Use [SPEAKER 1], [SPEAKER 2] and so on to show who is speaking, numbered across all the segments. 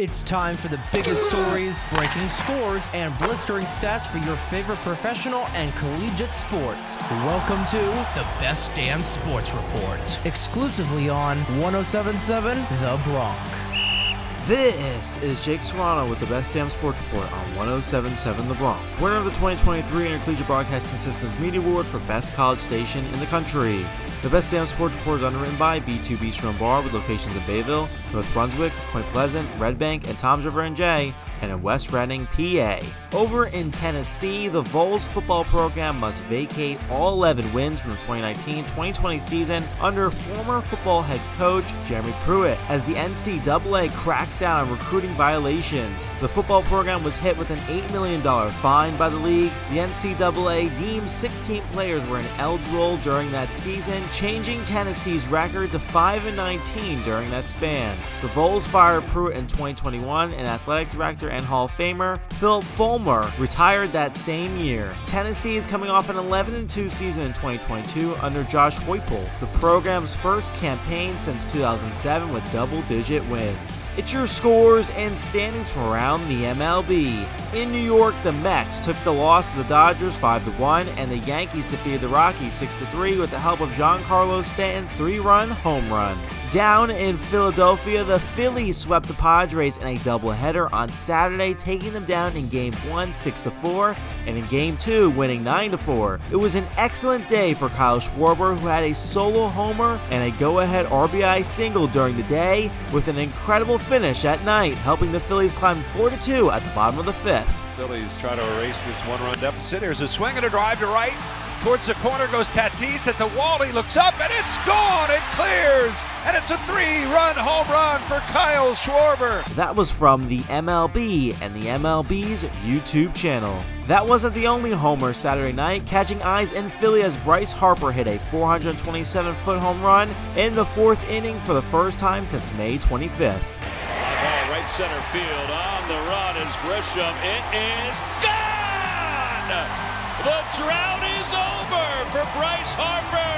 [SPEAKER 1] It's time for the biggest stories, breaking scores, and blistering stats for your favorite professional and collegiate sports. Welcome to
[SPEAKER 2] The Best Damn Sports Report.
[SPEAKER 1] exclusively on 1077 The Bronc.
[SPEAKER 3] This is Jake Serrano with the Best Damn Sports Report on 1077 The Bronc, winner of the 2023 Intercollegiate Broadcasting Systems Media Award for Best College Station in the country. The Best Damn Sports Report is underwritten by B2 Bistro and Bar with locations in Bayville, North Brunswick, Point Pleasant, Red Bank, and Toms River and J, and in West Reading, PA. Over in Tennessee, the Vols football program must vacate all 11 wins from the 2019-2020 season under former football head coach Jeremy Pruitt as the NCAA cracks down on recruiting violations. The football program was hit with an $8 million fine by the league. The NCAA deemed 16 players were ineligible during that season, changing Tennessee's record to 5 19 during that span. The Vols fired Pruitt in 2021, and athletic director and Hall of Famer Philip Fulmer retired that same year. Tennessee is coming off an 11 2 season in 2022 under Josh Heupel, the program's first campaign since 2007 with double digit wins. It's your scores and standings from around the MLB. In New York, the Mets took the loss to the Dodgers 5 1, and the Yankees defeated the Rockies 6 3 with the help of Giancarlo Stanton's three run home run. Down in Philadelphia, the Phillies swept the Padres in a doubleheader on Saturday, taking them down in Game 1 6 4, and in Game 2 winning 9 4. It was an excellent day for Kyle Schwarber, who had a solo homer and a go ahead RBI single during the day, with an incredible finish at night, helping the Phillies climb 4 2 at the bottom of the fifth.
[SPEAKER 4] Phillies try to erase this one-run deficit. Here's a swing and a drive to right. Towards the corner goes Tatis at the wall. He looks up and it's gone. It clears. And it's a three-run home run for Kyle Schwarber.
[SPEAKER 3] That was from the MLB and the MLB's YouTube channel. That wasn't the only homer Saturday night, catching eyes in Philly as Bryce Harper hit a 427 foot home run in the fourth inning for the first time since May 25th.
[SPEAKER 5] Right center field on the run is Grisham. It is gone! The drought is over for Bryce Harper.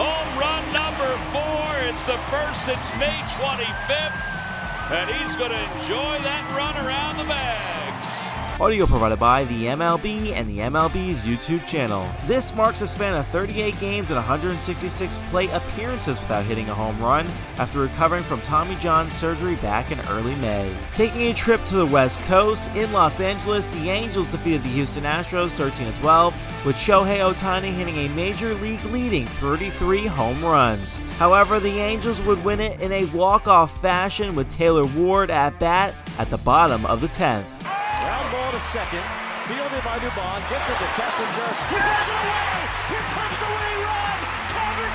[SPEAKER 5] Home run number four. It's the first since May 25th. And he's going to enjoy that run around the bags.
[SPEAKER 3] Audio provided by the MLB and the MLB's YouTube channel. This marks a span of 38 games and 166 plate appearances without hitting a home run after recovering from Tommy John surgery back in early May. Taking a trip to the West Coast, in Los Angeles, the Angels defeated the Houston Astros 13 12, with Shohei Ohtani hitting a major league leading 33 home runs. However, the Angels would win it in a walk-off fashion with Taylor Ward at bat at the bottom of the 10th.
[SPEAKER 6] Second. Fielded by Dubon. Gets it to Kessinger. He's on the way. Here comes the winning run.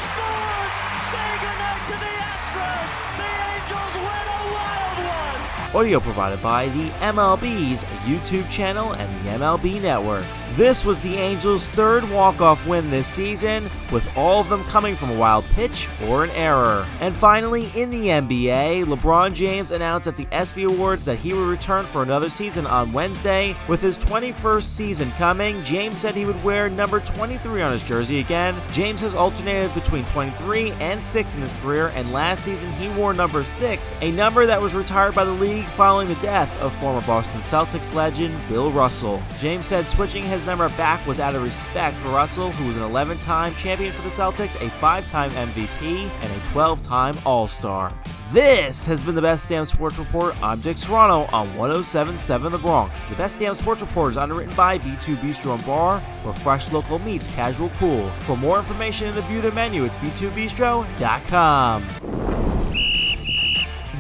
[SPEAKER 6] Scores. Say goodnight to the Astros. The Angels win a wild one.
[SPEAKER 3] Audio provided by the MLB's YouTube channel and the MLB Network. This was the Angels' third walk-off win this season, with all of them coming from a wild pitch or an error. And finally, in the NBA, LeBron James announced at the ESPY Awards that he would return for another season on Wednesday. With his 21st season coming, James said he would wear number 23 on his jersey again. James has alternated between 23 and 6 in his career, and last season he wore number 6, a number that was retired by the league following the death of former Boston Celtics legend Bill Russell. James said switching his number back was out of respect for Russell, who was an 11 time champion for the Celtics, a 5 time MVP, and a 12 time All Star. This has been the Best Damn Sports Report. I'm Dick Serrano on 1077 The Bronc. The Best Damn Sports Report is underwritten by B2 Bistro and Bar, where fresh local meets casual cool. For more information and to view the menu, it's b2bistro.com.